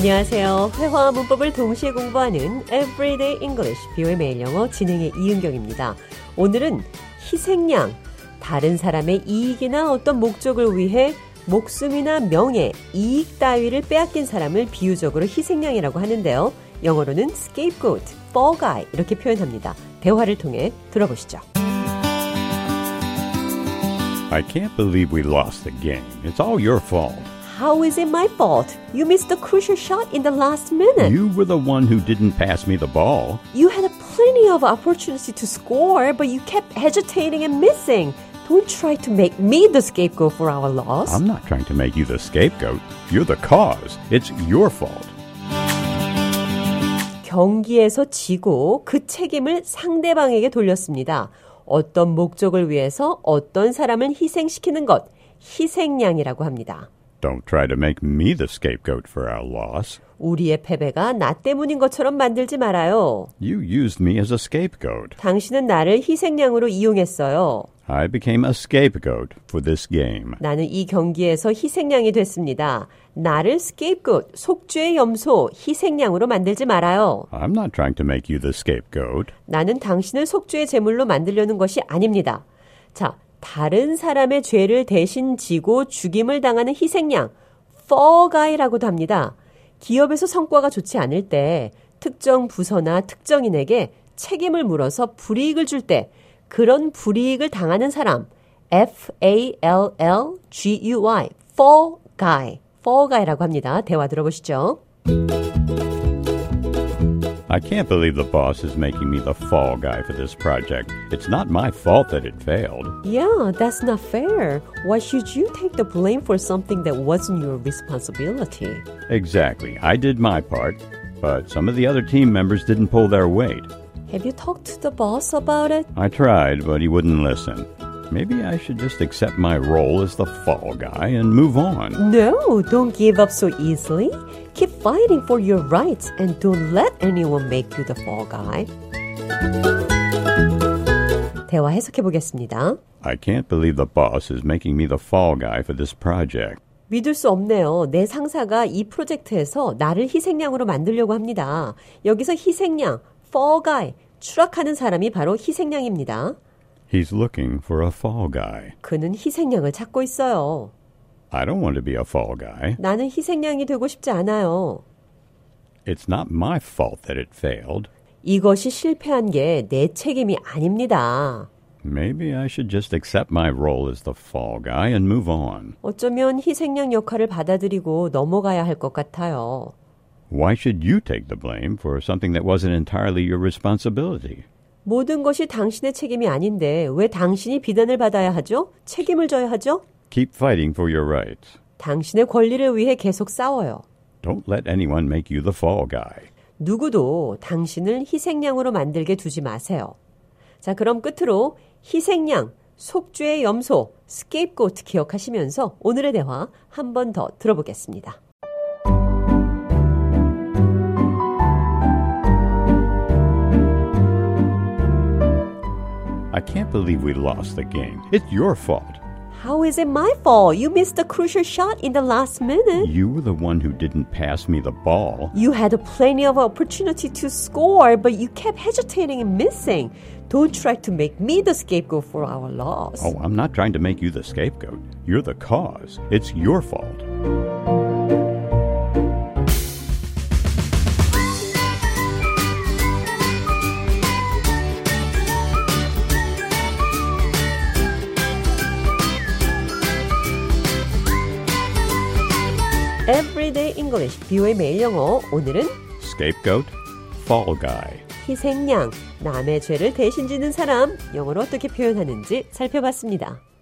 안녕하세요. 회화와 문법을 동시에 공부하는 Everyday English, 비오의 매일 영어 진행의 이은경입니다. 오늘은 희생양, 다른 사람의 이익이나 어떤 목적을 위해 목숨이나 명예, 이익 따위를 빼앗긴 사람을 비유적으로 희생양이라고 하는데요. 영어로는 scapegoat, fall guy 이렇게 표현합니다. 대화를 통해 들어보시죠. I can't believe we lost the game. It's all your fault. How is it my fault? You missed the crucial shot in the last minute. You were the one who didn't pass me the ball. You had plenty of opportunity to score, but you kept hesitating and missing. Don't try to make me the scapegoat for our loss. I'm not trying to make you the scapegoat. You're the cause. It's your fault. 경기에서 지고 그 책임을 상대방에게 돌렸습니다. 어떤 목적을 위해서 어떤 사람을 희생시키는 것, 희생양이라고 합니다. Don't try to make me the scapegoat for our loss. 우리의 패배가 나 때문인 것처럼 만들지 말아요. You used me as a scapegoat. 당신은 나를 희생양으로 이용했어요. I became a scapegoat for this game. 나는 이 경기에서 희생양이 됐습니다. 나를 scapegoat, 속죄의 염소, 희생양으로 만들지 말아요. I'm not trying to make you the scapegoat. 나는 당신을 속죄의 제물로 만들려는 것이 아닙니다. 자, 다른 사람의 죄를 대신 지고 죽임을 당하는 희생양, fall guy라고도 합니다. 기업에서 성과가 좋지 않을 때 특정 부서나 특정인에게 책임을 물어서 불이익을 줄 때 그런 불이익을 당하는 사람, F-A-L-L-G-U-I, fall guy, fall guy라고 합니다. 대화 들어보시죠. I can't believe the boss is making me the fall guy for this project. It's not my fault that it failed. Yeah, that's not fair. Why should you take the blame for something that wasn't your responsibility? Exactly. I did my part, but some of the other team members didn't pull their weight. Have you talked to the boss about it? I tried, but he wouldn't listen. Maybe I should just accept my role as the fall guy and move on. No, don't give up so easily. Keep fighting for your rights and don't let anyone make you the fall guy. 대화 해석해 보겠습니다. I can't believe the boss is making me the fall guy for this project. 믿을 수 없네요. 내 상사가 이 프로젝트에서 나를 희생양으로 만들려고 합니다. 여기서 희생양, fall guy, 추락하는 사람이 바로 희생양입니다. He's looking for a fall guy. 그는 희생양을 찾고 있어요. I don't want to be a fall guy. 나는 희생양이 되고 싶지 않아요. It's not my fault that it failed. 이것이 실패한 게 내 책임이 아닙니다. Maybe I should just accept my role as the fall guy and move on. 어쩌면 희생양 역할을 받아들이고 넘어가야 할 것 같아요. Why should you take the blame for something that wasn't entirely your responsibility? 모든 것이 당신의 책임이 아닌데 왜 당신이 비난을 받아야 하죠? 책임을 져야 하죠? Keep fighting for your rights. 당신의 권리를 위해 계속 싸워요. Don't let anyone make you the fall guy. 누구도 당신을 희생양으로 만들게 두지 마세요. 자, 그럼 끝으로 희생양, 속죄의 염소, scapegoat 기억하시면서 오늘의 대화 한 번 더 들어보겠습니다. Can't believe we lost the game. It's your fault. How is it my fault? You missed the crucial shot in the last minute. You were the one who didn't pass me the ball. You had plenty of opportunity to score, but you kept hesitating and missing. Don't try to make me the scapegoat for our loss. Oh, I'm not trying to make you the scapegoat. You're the cause. It's your fault. Everyday English, 비오의 매일 영어. 오늘은 Scapegoat, fall guy. 희생양, 남의 죄를 대신 지는 사람, 영어로 어떻게 표현하는지 살펴봤습니다.